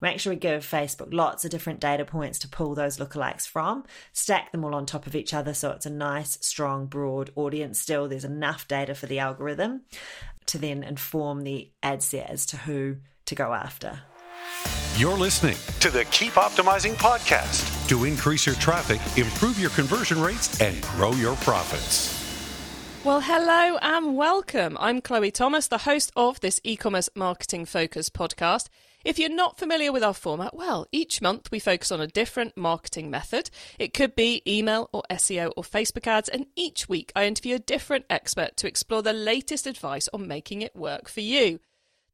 Make sure we give Facebook lots of different data points to pull those lookalikes from, stack them all on top of each other so it's a nice, strong, broad audience still. There's enough data for the algorithm to then inform the ad set as to who to go after. You're listening to the Keep Optimizing podcast to increase your traffic, improve your conversion rates, and grow your profits. Well, hello and welcome. I'm Chloe Thomas, the host of this e commerce marketing focus podcast. If you're not familiar with our format, well, each month we focus on a different marketing method. It could be email or SEO or Facebook ads, and each week I interview a different expert to explore the latest advice on making it work for you.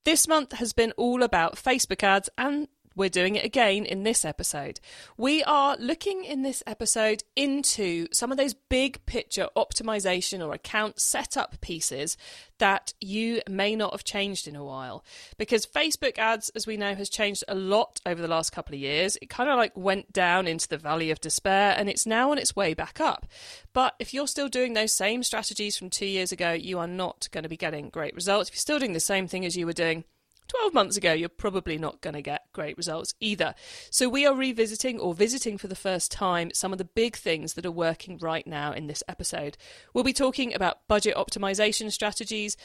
This month has been all about Facebook ads and we're doing it again in this episode. We are looking in this episode into some of those big picture optimization or account setup pieces that you may not have changed in a while. Because Facebook ads, as we know, has changed a lot over the last couple of years. It kind of like went down into the valley of despair and it's now on its way back up. But if you're still doing those same strategies from two years ago, you are not going to be getting great results. If you're still doing the same thing as you were doing 12 months ago, you're probably not going to get great results either. So, we are revisiting or visiting for the first time some of the big things that are working right now in this episode. We'll be talking about budget optimization strategies,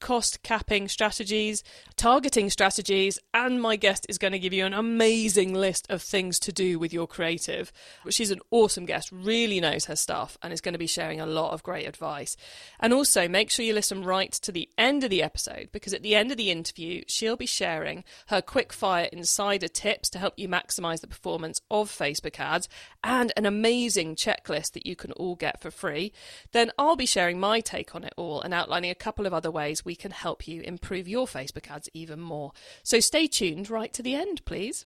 cost capping strategies, targeting strategies, and my guest is going to give you an amazing list of things to do with your creative. She's an awesome guest, really knows her stuff, and is going to be sharing a lot of great advice. And also, make sure you listen right to the end of the episode because at the end of the interview, she'll be sharing her quick fire insider tips to help you maximize the performance of Facebook ads and an amazing checklist that you can all get for free. Then I'll be sharing my take on it all and outlining a couple of other ways we can help you improve your Facebook ads even more. So stay tuned right to the end, please.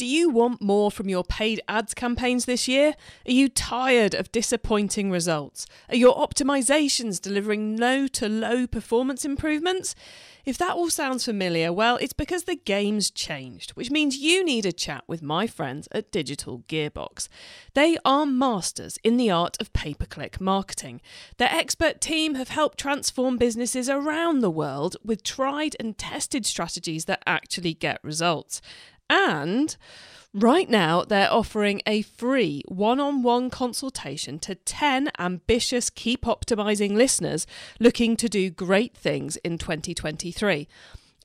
Do you want more from your paid ads campaigns this year? Are you tired of disappointing results? Are your optimizations delivering no to low performance improvements? If that all sounds familiar, well, it's because the game's changed, which means you need a chat with my friends at Digital Gearbox. They are masters in the art of pay per click marketing. Their expert team have helped transform businesses around the world with tried and tested strategies that actually get results. And right now, they're offering a free one on one consultation to 10 ambitious Keep Optimizing listeners looking to do great things in 2023.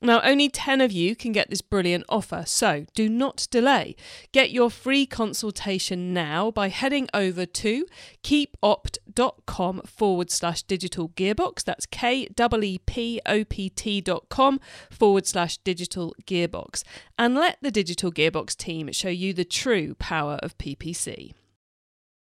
Now, only 10 of you can get this brilliant offer, so do not delay. Get your free consultation now by heading over to keepopt.com forward slash digital gearbox. That's K E P O P T dot com forward slash digital gearbox. And let the Digital Gearbox team show you the true power of PPC.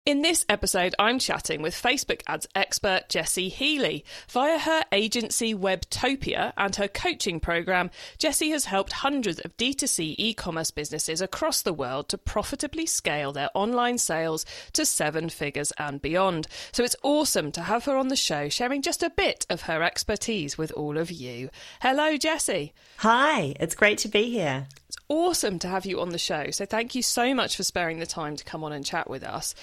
In this episode, I'm chatting with Facebook ads expert Jessie Healy. Via her agency Webtopia and her coaching program, Jessie has helped hundreds of D2C e commerce businesses across the world to profitably scale their online sales to seven figures and beyond. So it's awesome to have her on the show sharing just a bit of her expertise with all of you. Hello, Jessie. Hi, it's great to be here. It's awesome to have you on the show. So thank you so much for sparing the time to come on and chat with us.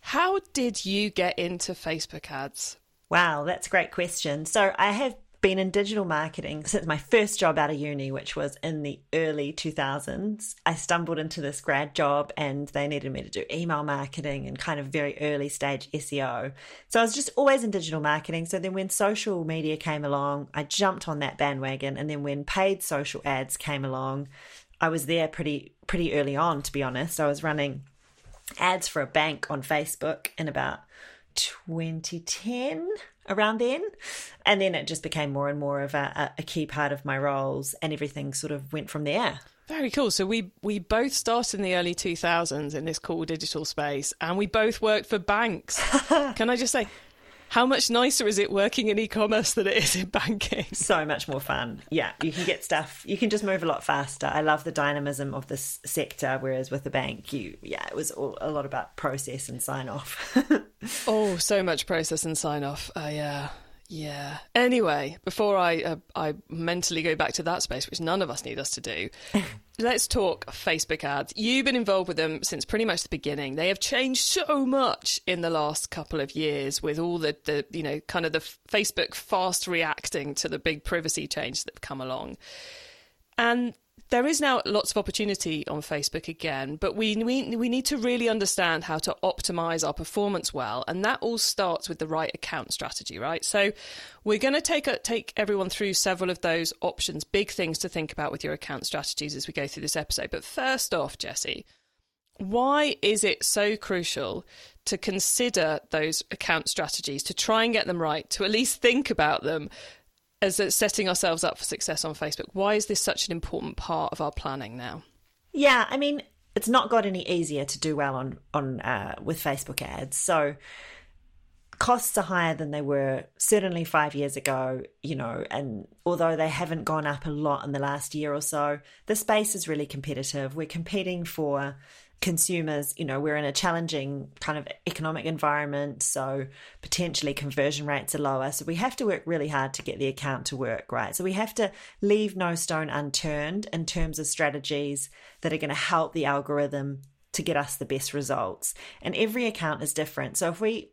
How did you get into Facebook ads? Wow, that's a great question. So I have been in digital marketing since my first job out of uni, which was in the early 2000s. I stumbled into this grad job and they needed me to do email marketing and kind of very early stage SEO. So I was just always in digital marketing. So then when social media came along, I jumped on that bandwagon. And then when paid social ads came along, I was there pretty pretty early on, to be honest. I was running ads for a bank on Facebook in about 2010 around then. And then it just became more and more of a, a, key part of my roles and everything sort of went from there. Very cool. So we we both started in the early 2000s in this cool digital space and we both worked for banks. Can i just say how much nicer is it working in e-commerce than it is in banking? So much more fun. Yeah, you can get stuff. You can just move a lot faster. I love the dynamism of this sector, whereas with the bank, you yeah, it was all, a lot about process and sign off. oh, so much process and sign off. Uh, yeah. Yeah. Anyway, before I uh, I mentally go back to that space, which none of us need us to do, let's talk Facebook ads. You've been involved with them since pretty much the beginning. They have changed so much in the last couple of years with all the, the you know kind of the Facebook fast reacting to the big privacy changes that have come along, and there is now lots of opportunity on Facebook again, but we, we we need to really understand how to optimize our performance well, and that all starts with the right account strategy, right? So, we're going to take take everyone through several of those options, big things to think about with your account strategies as we go through this episode. But first off, Jessie, why is it so crucial to consider those account strategies to try and get them right, to at least think about them as setting ourselves up for success on Facebook? Why is this such an important part of our planning now? Yeah, I mean, it's not got any easier to do well on on uh, with Facebook ads. So costs are higher than they were certainly five years ago, you know, and although they haven't gone up a lot in the last year or so, the space is really competitive. We're competing for consumers, you know, we're in a challenging kind of economic environment, so potentially conversion rates are lower. So we have to work really hard to get the account to work, right? So we have to leave no stone unturned in terms of strategies that are going to help the algorithm to get us the best results. And every account is different. So if we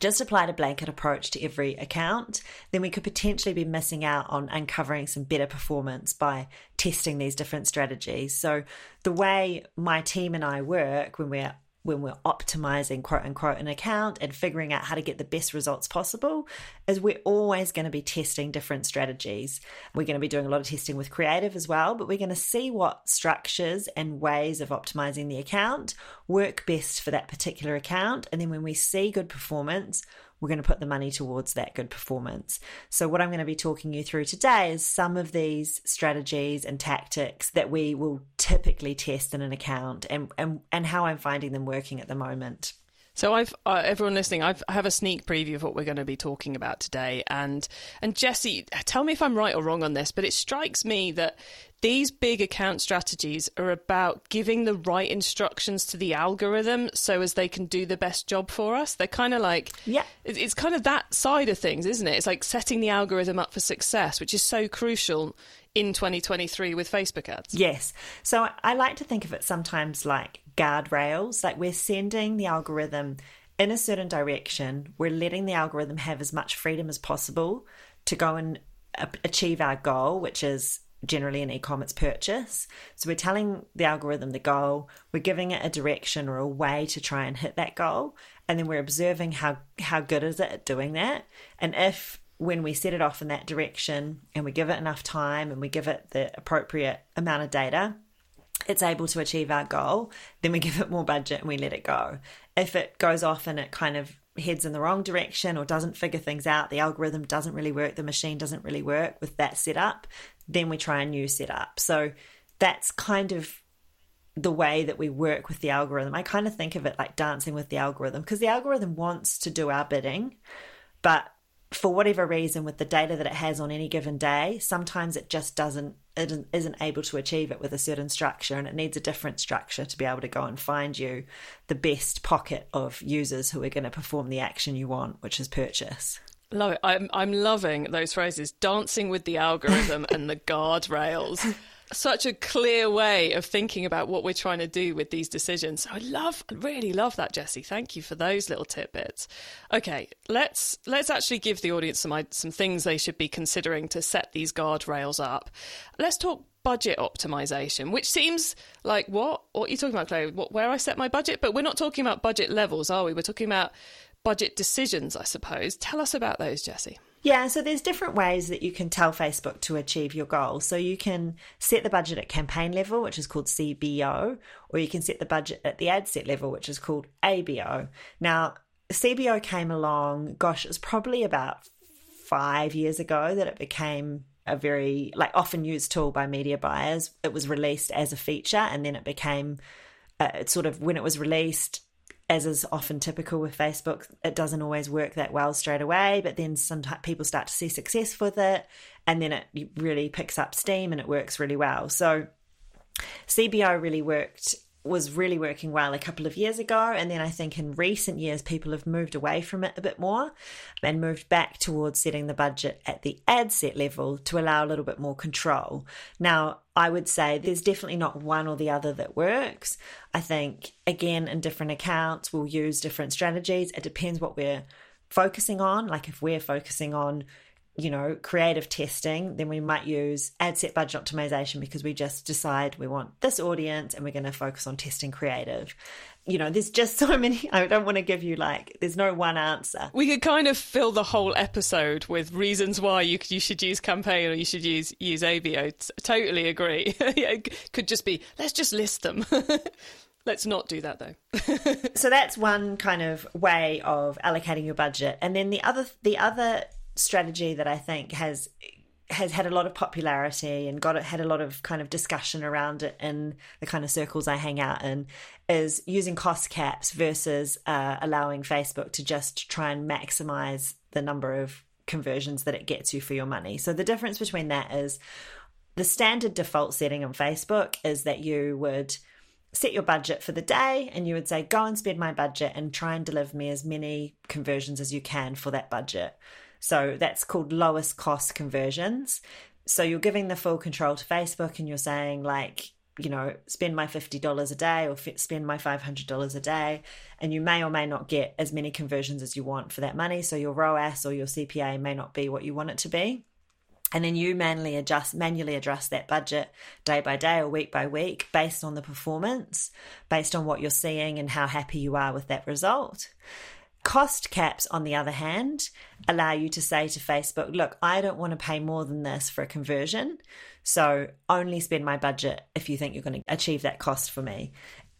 just applied a blanket approach to every account, then we could potentially be missing out on uncovering some better performance by testing these different strategies. So, the way my team and I work when we're when we're optimizing quote unquote an account and figuring out how to get the best results possible is we're always going to be testing different strategies. We're going to be doing a lot of testing with creative as well, but we're going to see what structures and ways of optimizing the account work best for that particular account. And then when we see good performance, we're going to put the money towards that good performance. So, what I'm going to be talking you through today is some of these strategies and tactics that we will typically test in an account and, and, and how I'm finding them working at the moment. So I've uh, everyone listening, I've, I have a sneak preview of what we're going to be talking about today, and and Jessie, tell me if I'm right or wrong on this, but it strikes me that these big account strategies are about giving the right instructions to the algorithm so as they can do the best job for us. They're kind of like yeah, it's kind of that side of things, isn't it? It's like setting the algorithm up for success, which is so crucial in 2023 with Facebook ads. Yes. So I like to think of it sometimes like guardrails. Like we're sending the algorithm in a certain direction, we're letting the algorithm have as much freedom as possible to go and achieve our goal, which is generally an e-commerce purchase. So we're telling the algorithm the goal, we're giving it a direction or a way to try and hit that goal, and then we're observing how how good is it at doing that. And if when we set it off in that direction and we give it enough time and we give it the appropriate amount of data, it's able to achieve our goal, then we give it more budget and we let it go. If it goes off and it kind of heads in the wrong direction or doesn't figure things out, the algorithm doesn't really work, the machine doesn't really work with that setup, then we try a new setup. So that's kind of the way that we work with the algorithm. I kind of think of it like dancing with the algorithm because the algorithm wants to do our bidding, but for whatever reason with the data that it has on any given day sometimes it just doesn't it isn't able to achieve it with a certain structure and it needs a different structure to be able to go and find you the best pocket of users who are going to perform the action you want which is purchase Love it. I'm I'm loving those phrases. Dancing with the algorithm and the guardrails such a clear way of thinking about what we're trying to do with these decisions. I love, really love that, Jessie. Thank you for those little tidbits. Okay, let's let's actually give the audience some some things they should be considering to set these guardrails up. Let's talk budget optimization, which seems like what? What are you talking about, Chloe? What, where I set my budget? But we're not talking about budget levels, are we? We're talking about budget decisions, I suppose. Tell us about those, Jessie. Yeah, so there's different ways that you can tell Facebook to achieve your goal. So you can set the budget at campaign level, which is called CBO, or you can set the budget at the ad set level, which is called ABO. Now, CBO came along, gosh, it was probably about five years ago that it became a very like often used tool by media buyers. It was released as a feature and then it became uh, sort of when it was released as is often typical with Facebook, it doesn't always work that well straight away, but then some people start to see success with it, and then it really picks up steam and it works really well. So, CBO really worked was really working well a couple of years ago. And then I think in recent years, people have moved away from it a bit more and moved back towards setting the budget at the ad set level to allow a little bit more control. Now, I would say there's definitely not one or the other that works. I think, again, in different accounts, we'll use different strategies. It depends what we're focusing on. Like if we're focusing on you know, creative testing, then we might use ad set budget optimization because we just decide we want this audience and we're going to focus on testing creative. You know, there's just so many. I don't want to give you like, there's no one answer. We could kind of fill the whole episode with reasons why you you should use campaign or you should use use ABO. Totally agree. it could just be let's just list them. Let's not do that though. so that's one kind of way of allocating your budget. And then the other the other strategy that I think has has had a lot of popularity and got had a lot of kind of discussion around it in the kind of circles I hang out in is using cost caps versus uh, allowing Facebook to just try and maximize the number of conversions that it gets you for your money. So the difference between that is the standard default setting on Facebook is that you would set your budget for the day and you would say go and spend my budget and try and deliver me as many conversions as you can for that budget. So that's called lowest cost conversions. So you're giving the full control to Facebook and you're saying, like, you know, spend my $50 a day or f- spend my $500 a day. And you may or may not get as many conversions as you want for that money. So your ROAS or your CPA may not be what you want it to be. And then you manually adjust, manually adjust that budget day by day or week by week based on the performance, based on what you're seeing and how happy you are with that result. Cost caps, on the other hand, allow you to say to Facebook, look, I don't want to pay more than this for a conversion. So only spend my budget if you think you're going to achieve that cost for me.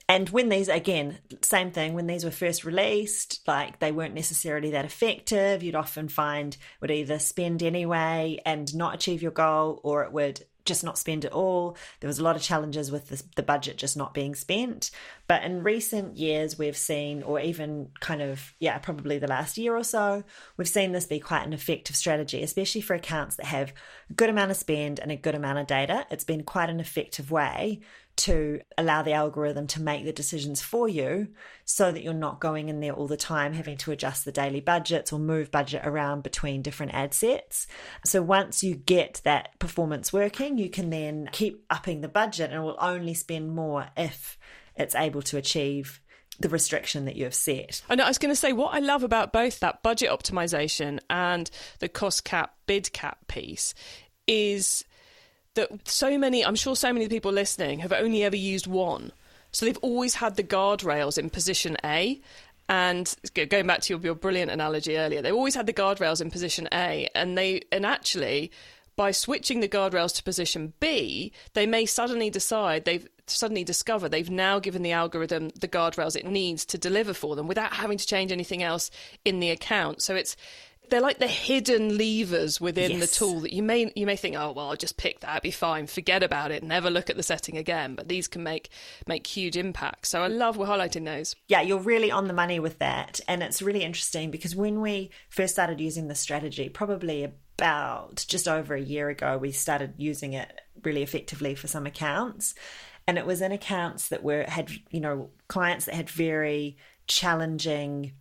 And when these, again, same thing, when these were first released, like they weren't necessarily that effective. You'd often find would either spend anyway and not achieve your goal, or it would just not spend it all. There was a lot of challenges with the, the budget just not being spent. But in recent years, we've seen, or even kind of, yeah, probably the last year or so, we've seen this be quite an effective strategy, especially for accounts that have a good amount of spend and a good amount of data. It's been quite an effective way to allow the algorithm to make the decisions for you so that you're not going in there all the time having to adjust the daily budgets or move budget around between different ad sets. So once you get that performance working, you can then keep upping the budget and will only spend more if it's able to achieve the restriction that you have set. Know I was going to say what I love about both that budget optimization and the cost cap bid cap piece is that so many, I'm sure so many people listening have only ever used one. So they've always had the guardrails in position A. And going back to your, your brilliant analogy earlier, they've always had the guardrails in position A, and they and actually by switching the guardrails to position B, they may suddenly decide they've suddenly discover they've now given the algorithm the guardrails it needs to deliver for them without having to change anything else in the account. So it's they're like the hidden levers within yes. the tool that you may you may think, oh well, I'll just pick that, be fine, forget about it, never look at the setting again. But these can make make huge impacts. So I love we're highlighting those. Yeah, you're really on the money with that, and it's really interesting because when we first started using the strategy, probably about just over a year ago, we started using it really effectively for some accounts, and it was in accounts that were had you know clients that had very challenging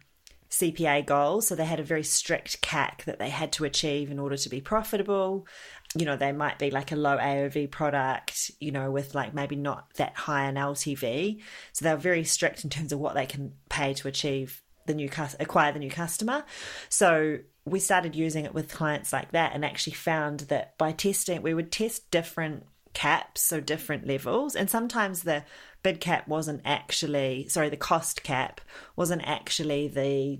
CPA goals. So they had a very strict CAC that they had to achieve in order to be profitable. You know, they might be like a low AOV product, you know, with like maybe not that high an LTV. So they're very strict in terms of what they can pay to achieve the new acquire the new customer. So we started using it with clients like that and actually found that by testing we would test different caps, so different levels, and sometimes the bid cap wasn't actually sorry the cost cap wasn't actually the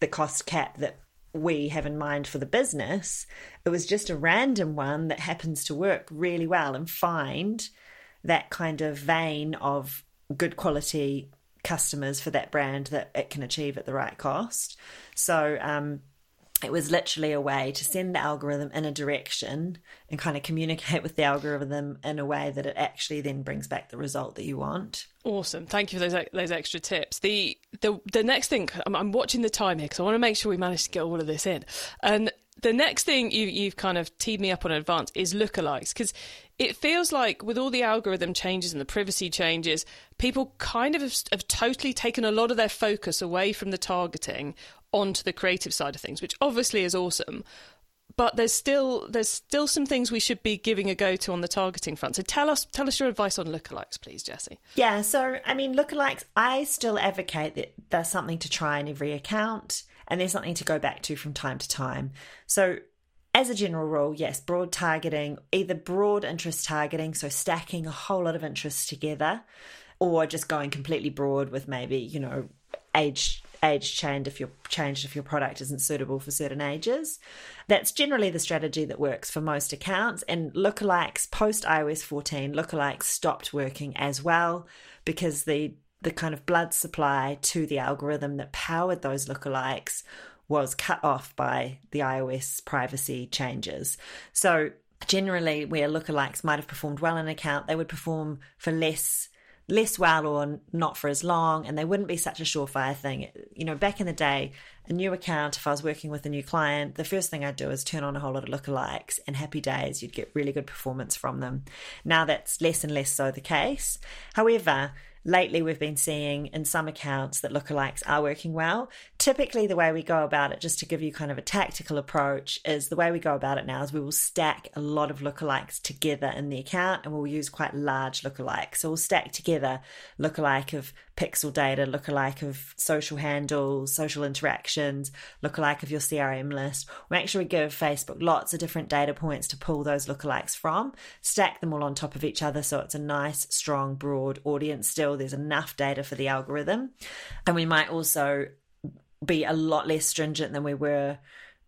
the cost cap that we have in mind for the business. It was just a random one that happens to work really well and find that kind of vein of good quality customers for that brand that it can achieve at the right cost. So um, it was literally a way to send the algorithm in a direction and kind of communicate with the algorithm in a way that it actually then brings back the result that you want. Awesome, thank you for those those extra tips. The the the next thing I'm, I'm watching the time here because I want to make sure we manage to get all of this in. And the next thing you you've kind of teed me up on advance is lookalikes because it feels like with all the algorithm changes and the privacy changes, people kind of have, have, totally taken a lot of their focus away from the targeting onto the creative side of things, which obviously is awesome. But there's still there's still some things we should be giving a go to on the targeting front. So tell us tell us your advice on lookalikes, please, Jessie. Yeah, so I mean lookalikes, I still advocate that there's something to try in every account and there's something to go back to from time to time. So as a general rule, yes, broad targeting, either broad interest targeting, so stacking a whole lot of interests together, or just going completely broad with maybe, you know, age age changed if your changed if your product isn't suitable for certain ages. That's generally the strategy that works for most accounts. And lookalikes post iOS 14, lookalikes stopped working as well because the the kind of blood supply to the algorithm that powered those lookalikes was cut off by the iOS privacy changes. So generally where lookalikes might have performed well in an account, they would perform for less less well or not for as long and they wouldn't be such a surefire thing. You know, back in the day, a new account, if I was working with a new client, the first thing I'd do is turn on a whole lot of lookalikes and happy days, you'd get really good performance from them. Now that's less and less so the case. However, lately we've been seeing in some accounts that lookalikes are working well. Typically, the way we go about it, just to give you kind of a tactical approach, is the way we go about it now is we will stack a lot of lookalikes together in the account and we'll use quite large lookalikes. So we'll stack together lookalike of pixel data, lookalike of social handles, social interactions, lookalike of your CRM list. We actually give Facebook lots of different data points to pull those lookalikes from, stack them all on top of each other so it's a nice, strong, broad audience still. There's enough data for the algorithm. And we might also be a lot less stringent than we were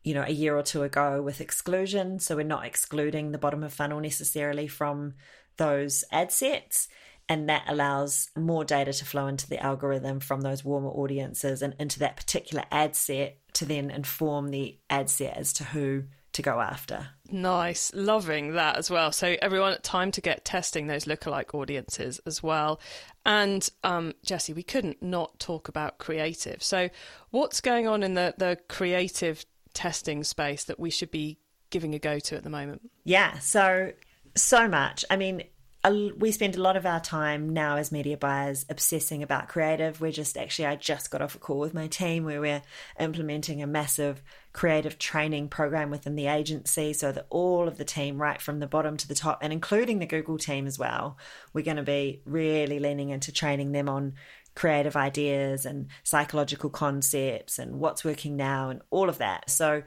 you know a year or two ago with exclusion so we're not excluding the bottom of funnel necessarily from those ad sets and that allows more data to flow into the algorithm from those warmer audiences and into that particular ad set to then inform the ad set as to who to go after. Nice, loving that as well. So everyone, time to get testing those lookalike audiences as well. And um, Jessie, we couldn't not talk about creative. So what's going on in the the creative testing space that we should be giving a go to at the moment? Yeah, so so much. I mean, we spend a lot of our time now as media buyers obsessing about creative. We're just actually, I just got off a call with my team where we're implementing a massive creative training program within the agency so that all of the team, right from the bottom to the top, and including the Google team as well, we're going to be really leaning into training them on creative ideas and psychological concepts and what's working now and all of that. So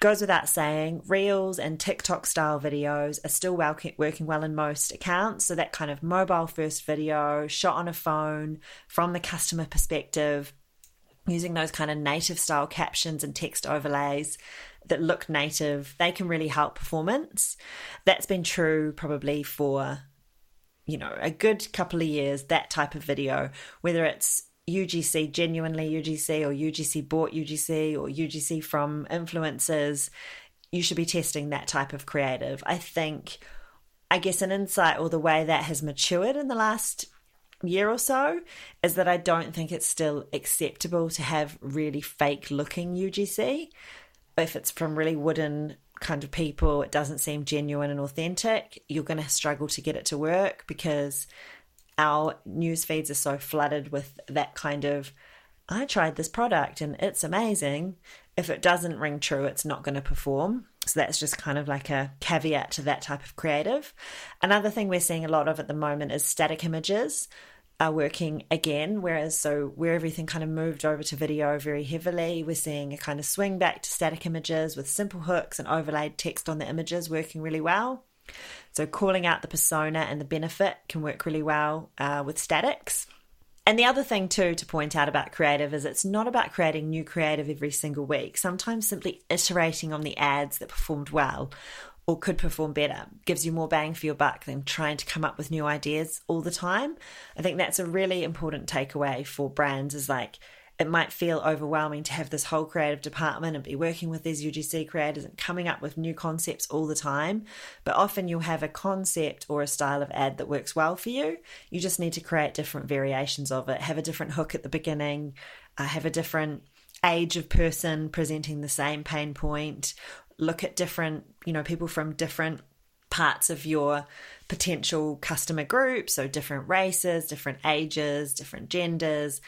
goes without saying, Reels and TikTok style videos are still well, working well in most accounts. So, that kind of mobile first video shot on a phone from the customer perspective, using those kind of native style captions and text overlays that look native, they can really help performance. That's been true probably for you know a good couple of years that type of video whether it's UGC genuinely UGC or UGC bought UGC or UGC from influencers, you should be testing that type of creative. I think, I guess, an insight or the way that has matured in the last year or so is that I don't think it's still acceptable to have really fake looking UGC. If it's from really wooden kind of people, it doesn't seem genuine and authentic, you're going to struggle to get it to work because our news feeds are so flooded with that kind of I tried this product and it's amazing. If it doesn't ring true, it's not going to perform. So that's just kind of like a caveat to that type of creative. Another thing we're seeing a lot of at the moment is static images are working again. Whereas, so where everything kind of moved over to video very heavily, we're seeing a kind of swing back to static images with simple hooks and overlaid text on the images working really well. So, calling out the persona and the benefit can work really well uh, with statics. And the other thing, too, to point out about creative is it's not about creating new creative every single week. Sometimes simply iterating on the ads that performed well or could perform better gives you more bang for your buck than trying to come up with new ideas all the time. I think that's a really important takeaway for brands is like, it might feel overwhelming to have this whole creative department and be working with these UGC creators and coming up with new concepts all the time. But often you'll have a concept or a style of ad that works well for you. You just need to create different variations of it, have a different hook at the beginning, uh, have a different age of person presenting the same pain point, look at different, you know, people from different parts of your potential customer group so different races different ages different genders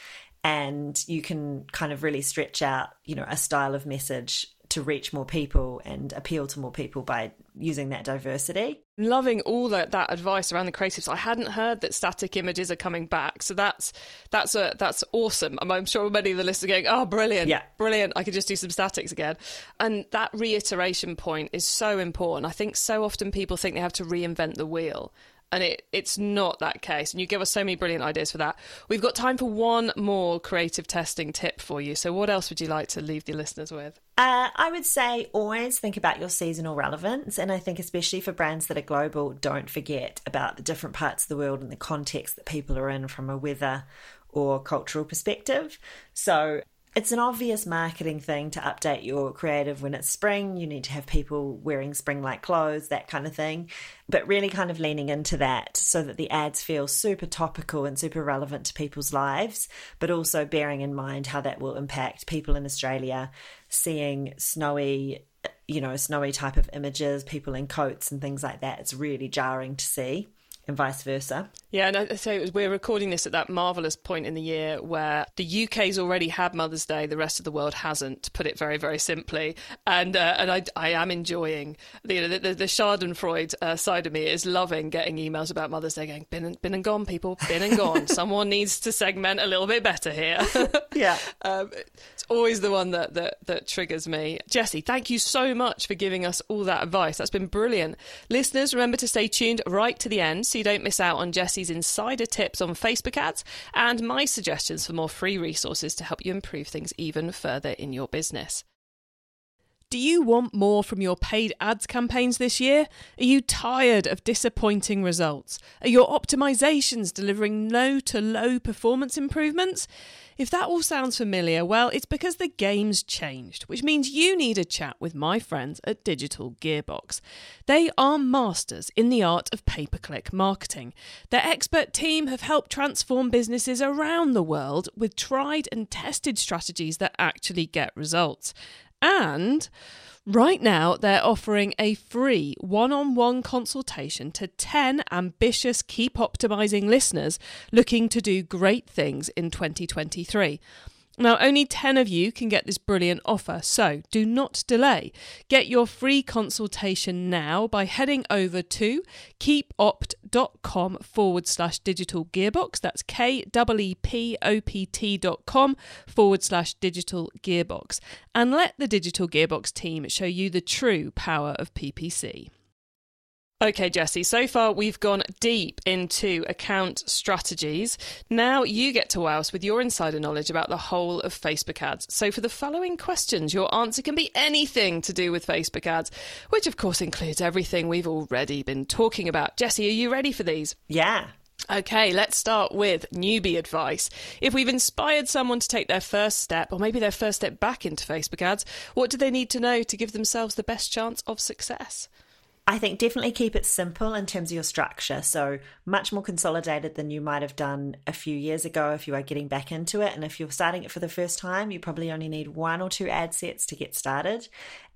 and you can kind of really stretch out, you know, a style of message to reach more people and appeal to more people by using that diversity. Loving all that, that advice around the creatives. I hadn't heard that static images are coming back, so that's that's a that's awesome. I'm sure many of the listeners are going, "Oh, brilliant, yeah. brilliant! I could just do some statics again." And that reiteration point is so important. I think so often people think they have to reinvent the wheel, and it, it's not that case. And you give us so many brilliant ideas for that. We've got time for one more creative testing tip for you. So, what else would you like to leave the listeners with? Uh, I would say always think about your seasonal relevance. And I think, especially for brands that are global, don't forget about the different parts of the world and the context that people are in from a weather or cultural perspective. So, it's an obvious marketing thing to update your creative when it's spring. You need to have people wearing spring like clothes, that kind of thing. But really kind of leaning into that so that the ads feel super topical and super relevant to people's lives, but also bearing in mind how that will impact people in Australia seeing snowy, you know, snowy type of images, people in coats and things like that. It's really jarring to see and vice versa. Yeah, and so we're recording this at that marvelous point in the year where the UK's already had Mother's Day, the rest of the world hasn't. To put it very, very simply, and uh, and I, I am enjoying the you know, the, the Schadenfreude uh, side of me is loving getting emails about Mother's Day, going been and, been and gone, people, been and gone. Someone needs to segment a little bit better here. yeah, um, it's always the one that, that that triggers me. Jessie, thank you so much for giving us all that advice. That's been brilliant. Listeners, remember to stay tuned right to the end so you don't miss out on Jessie's insider tips on Facebook ads and my suggestions for more free resources to help you improve things even further in your business. Do you want more from your paid ads campaigns this year? Are you tired of disappointing results? Are your optimizations delivering no to low performance improvements? If that all sounds familiar, well, it's because the game's changed, which means you need a chat with my friends at Digital Gearbox. They are masters in the art of pay per click marketing. Their expert team have helped transform businesses around the world with tried and tested strategies that actually get results. And right now, they're offering a free one on one consultation to 10 ambitious Keep Optimizing listeners looking to do great things in 2023. Now, only 10 of you can get this brilliant offer, so do not delay. Get your free consultation now by heading over to keepopt.com forward slash digital gearbox. That's K E P O P T.com forward slash digital gearbox. And let the digital gearbox team show you the true power of PPC. Okay, Jessie, so far we've gone deep into account strategies. Now you get to wow us with your insider knowledge about the whole of Facebook ads. So, for the following questions, your answer can be anything to do with Facebook ads, which of course includes everything we've already been talking about. Jessie, are you ready for these? Yeah. Okay, let's start with newbie advice. If we've inspired someone to take their first step, or maybe their first step back into Facebook ads, what do they need to know to give themselves the best chance of success? I think definitely keep it simple in terms of your structure. So, much more consolidated than you might have done a few years ago if you are getting back into it. And if you're starting it for the first time, you probably only need one or two ad sets to get started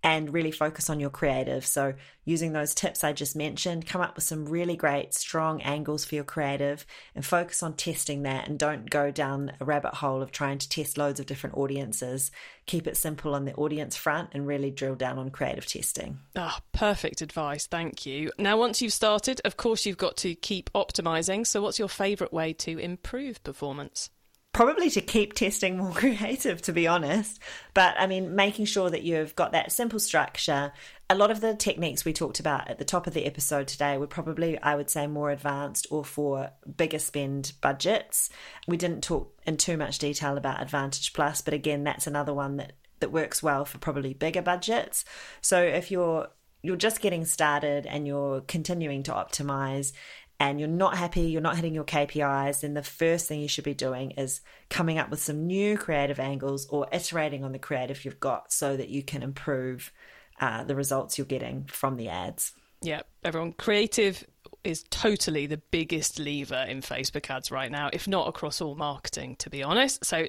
and really focus on your creative. So, using those tips I just mentioned, come up with some really great, strong angles for your creative and focus on testing that and don't go down a rabbit hole of trying to test loads of different audiences. Keep it simple on the audience front and really drill down on creative testing. Ah, oh, perfect advice. Thank you. Now, once you've started, of course, you've got to keep optimizing. So, what's your favorite way to improve performance? Probably to keep testing more creative, to be honest. But I mean, making sure that you've got that simple structure. A lot of the techniques we talked about at the top of the episode today were probably, I would say, more advanced or for bigger spend budgets. We didn't talk in too much detail about Advantage Plus, but again, that's another one that that works well for probably bigger budgets. So if you're you're just getting started and you're continuing to optimize and you're not happy, you're not hitting your KPIs, then the first thing you should be doing is coming up with some new creative angles or iterating on the creative you've got so that you can improve uh, the results you're getting from the ads. Yeah, everyone, creative is totally the biggest lever in Facebook ads right now, if not across all marketing, to be honest. So,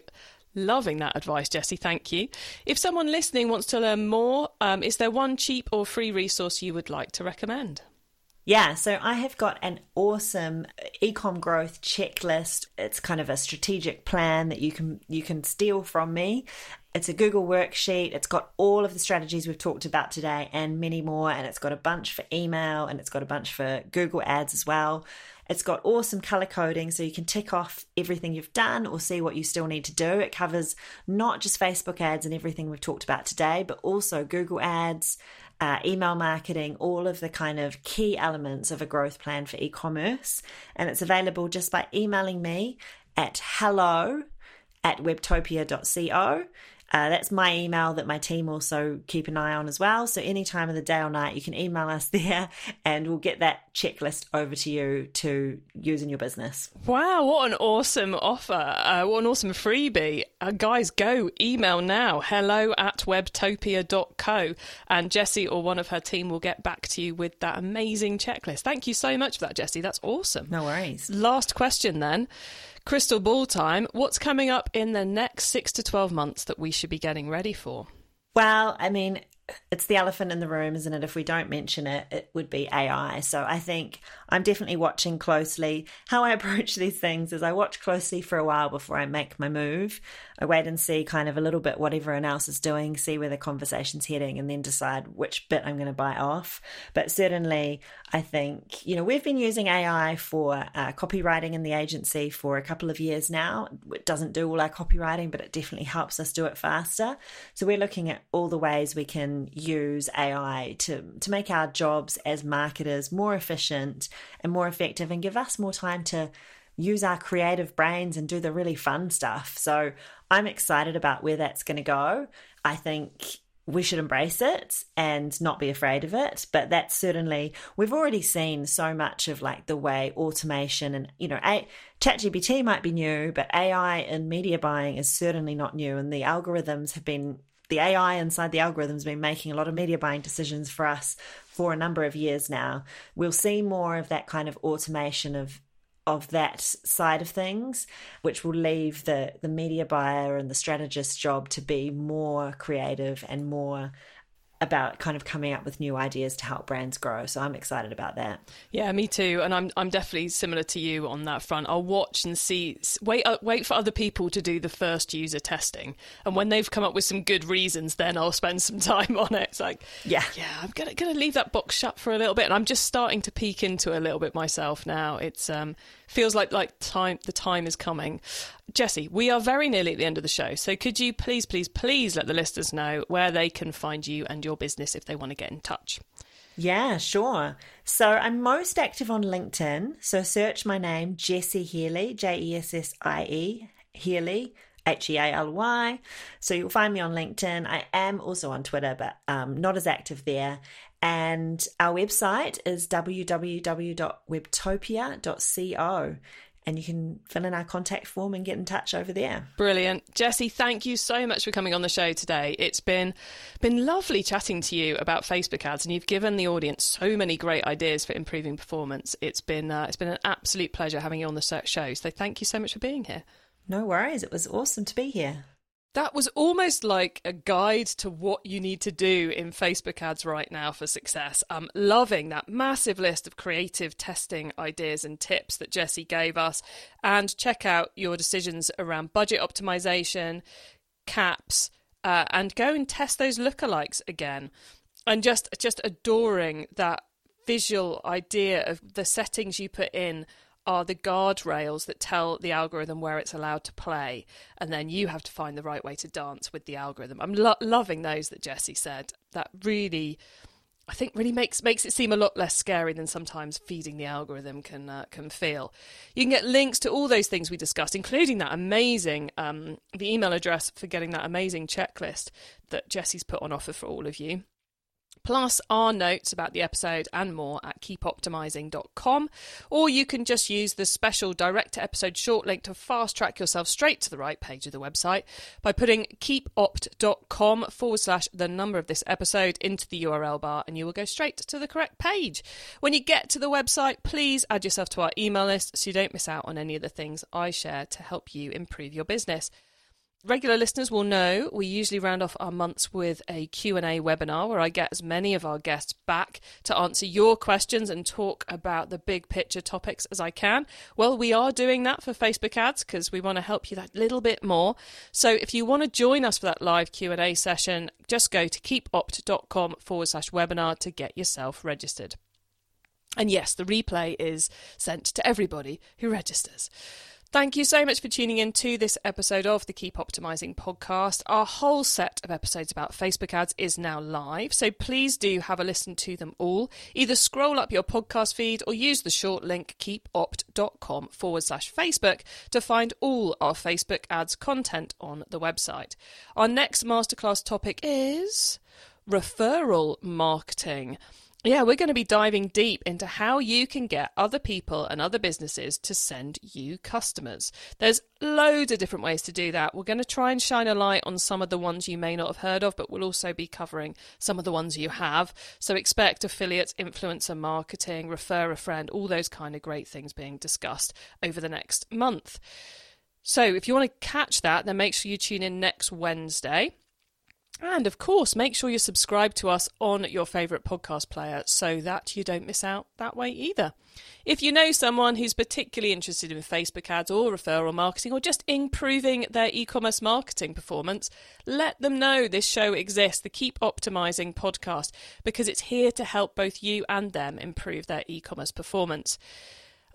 loving that advice, Jessie. Thank you. If someone listening wants to learn more, um, is there one cheap or free resource you would like to recommend? Yeah, so I have got an awesome ecom growth checklist. It's kind of a strategic plan that you can you can steal from me. It's a Google worksheet. It's got all of the strategies we've talked about today and many more and it's got a bunch for email and it's got a bunch for Google Ads as well. It's got awesome color coding so you can tick off everything you've done or see what you still need to do. It covers not just Facebook ads and everything we've talked about today, but also Google Ads, uh, email marketing, all of the kind of key elements of a growth plan for e commerce. And it's available just by emailing me at hello at webtopia.co. Uh, that's my email that my team also keep an eye on as well. So any time of the day or night, you can email us there and we'll get that checklist over to you to use in your business. Wow, what an awesome offer. Uh, what an awesome freebie. Uh, guys, go email now hello at webtopia.co and Jessie or one of her team will get back to you with that amazing checklist. Thank you so much for that, Jessie. That's awesome. No worries. Last question then crystal ball time, what's coming up in the next six to 12 months that we should be getting ready for? Well, I mean, it's the elephant in the room, isn't it? If we don't mention it, it would be AI. So I think I'm definitely watching closely. How I approach these things is I watch closely for a while before I make my move. I wait and see kind of a little bit what everyone else is doing, see where the conversation's heading, and then decide which bit I'm going to bite off. But certainly, I think, you know, we've been using AI for uh, copywriting in the agency for a couple of years now. It doesn't do all our copywriting, but it definitely helps us do it faster. So we're looking at all the ways we can use AI to, to make our jobs as marketers more efficient and more effective and give us more time to use our creative brains and do the really fun stuff. So I'm excited about where that's going to go. I think we should embrace it and not be afraid of it. But that's certainly, we've already seen so much of like the way automation and, you know, ChatGPT might be new, but AI in media buying is certainly not new. And the algorithms have been the AI inside the algorithm has been making a lot of media buying decisions for us for a number of years now. We'll see more of that kind of automation of of that side of things, which will leave the the media buyer and the strategist job to be more creative and more about kind of coming up with new ideas to help brands grow. So I'm excited about that. Yeah, me too. And I'm I'm definitely similar to you on that front. I'll watch and see wait uh, wait for other people to do the first user testing. And when they've come up with some good reasons, then I'll spend some time on it. It's like, yeah. Yeah, I'm going to going to leave that box shut for a little bit and I'm just starting to peek into a little bit myself now. It's um feels like like time the time is coming. Jessie, we are very nearly at the end of the show, so could you please, please, please let the listeners know where they can find you and your business if they want to get in touch? Yeah, sure. So I'm most active on LinkedIn. So search my name, Jessie Healy, J E S S I E, Healy, H E A L Y. So you'll find me on LinkedIn. I am also on Twitter, but um, not as active there. And our website is www.webtopia.co and you can fill in our contact form and get in touch over there. Brilliant. Jessie, thank you so much for coming on the show today. It's been been lovely chatting to you about Facebook ads and you've given the audience so many great ideas for improving performance. It's been uh, it's been an absolute pleasure having you on the show. So thank you so much for being here. No worries. It was awesome to be here. That was almost like a guide to what you need to do in Facebook ads right now for success. I'm loving that massive list of creative testing ideas and tips that Jessie gave us. And check out your decisions around budget optimization, caps, uh, and go and test those lookalikes again. And just just adoring that visual idea of the settings you put in are the guardrails that tell the algorithm where it's allowed to play, and then you have to find the right way to dance with the algorithm. I'm lo- loving those that Jessie said. That really, I think, really makes makes it seem a lot less scary than sometimes feeding the algorithm can uh, can feel. You can get links to all those things we discussed, including that amazing um, the email address for getting that amazing checklist that Jessie's put on offer for all of you plus our notes about the episode and more at keepoptimizing.com. Or you can just use the special direct to episode short link to fast track yourself straight to the right page of the website by putting keepopt.com forward slash the number of this episode into the URL bar and you will go straight to the correct page. When you get to the website, please add yourself to our email list so you don't miss out on any of the things I share to help you improve your business. Regular listeners will know we usually round off our months with a Q&A webinar where I get as many of our guests back to answer your questions and talk about the big picture topics as I can. Well, we are doing that for Facebook ads because we want to help you that little bit more. So if you want to join us for that live Q&A session, just go to keepopt.com forward slash webinar to get yourself registered. And yes, the replay is sent to everybody who registers. Thank you so much for tuning in to this episode of the Keep Optimizing podcast. Our whole set of episodes about Facebook ads is now live, so please do have a listen to them all. Either scroll up your podcast feed or use the short link keepopt.com forward slash Facebook to find all our Facebook ads content on the website. Our next masterclass topic is referral marketing. Yeah, we're going to be diving deep into how you can get other people and other businesses to send you customers. There's loads of different ways to do that. We're going to try and shine a light on some of the ones you may not have heard of, but we'll also be covering some of the ones you have. So expect affiliate, influencer marketing, refer a friend, all those kind of great things being discussed over the next month. So if you want to catch that, then make sure you tune in next Wednesday. And of course, make sure you subscribe to us on your favourite podcast player so that you don't miss out that way either. If you know someone who's particularly interested in Facebook ads or referral marketing or just improving their e commerce marketing performance, let them know this show exists, the Keep Optimizing podcast, because it's here to help both you and them improve their e commerce performance.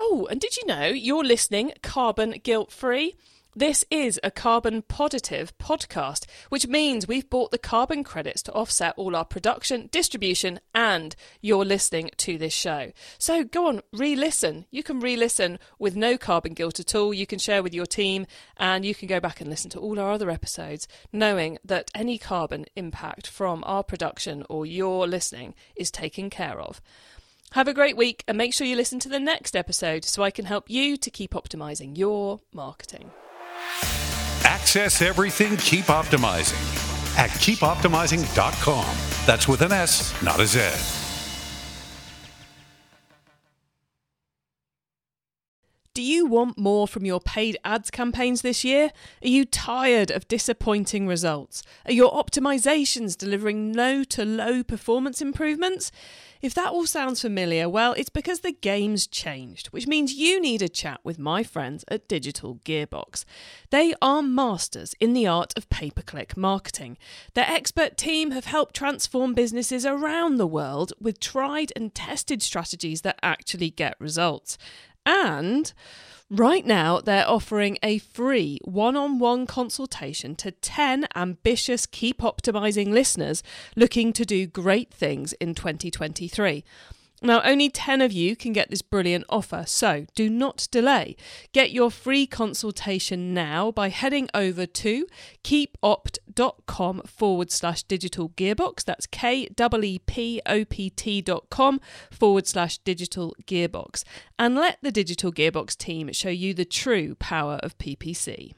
Oh, and did you know you're listening carbon guilt free? This is a carbon positive podcast, which means we've bought the carbon credits to offset all our production, distribution, and your listening to this show. So go on, re listen. You can re listen with no carbon guilt at all. You can share with your team, and you can go back and listen to all our other episodes, knowing that any carbon impact from our production or your listening is taken care of. Have a great week and make sure you listen to the next episode so I can help you to keep optimizing your marketing. Access everything Keep Optimizing at keepoptimising.com. That's with an S, not a Z. Do you want more from your paid ads campaigns this year? Are you tired of disappointing results? Are your optimizations delivering no to low performance improvements? If that all sounds familiar, well, it's because the game's changed, which means you need a chat with my friends at Digital Gearbox. They are masters in the art of pay per click marketing. Their expert team have helped transform businesses around the world with tried and tested strategies that actually get results. And Right now, they're offering a free one on one consultation to 10 ambitious Keep Optimizing listeners looking to do great things in 2023. Now, only 10 of you can get this brilliant offer, so do not delay. Get your free consultation now by heading over to keepopt.com forward slash digital gearbox. That's K E P O P T dot com forward slash digital gearbox. And let the digital gearbox team show you the true power of PPC.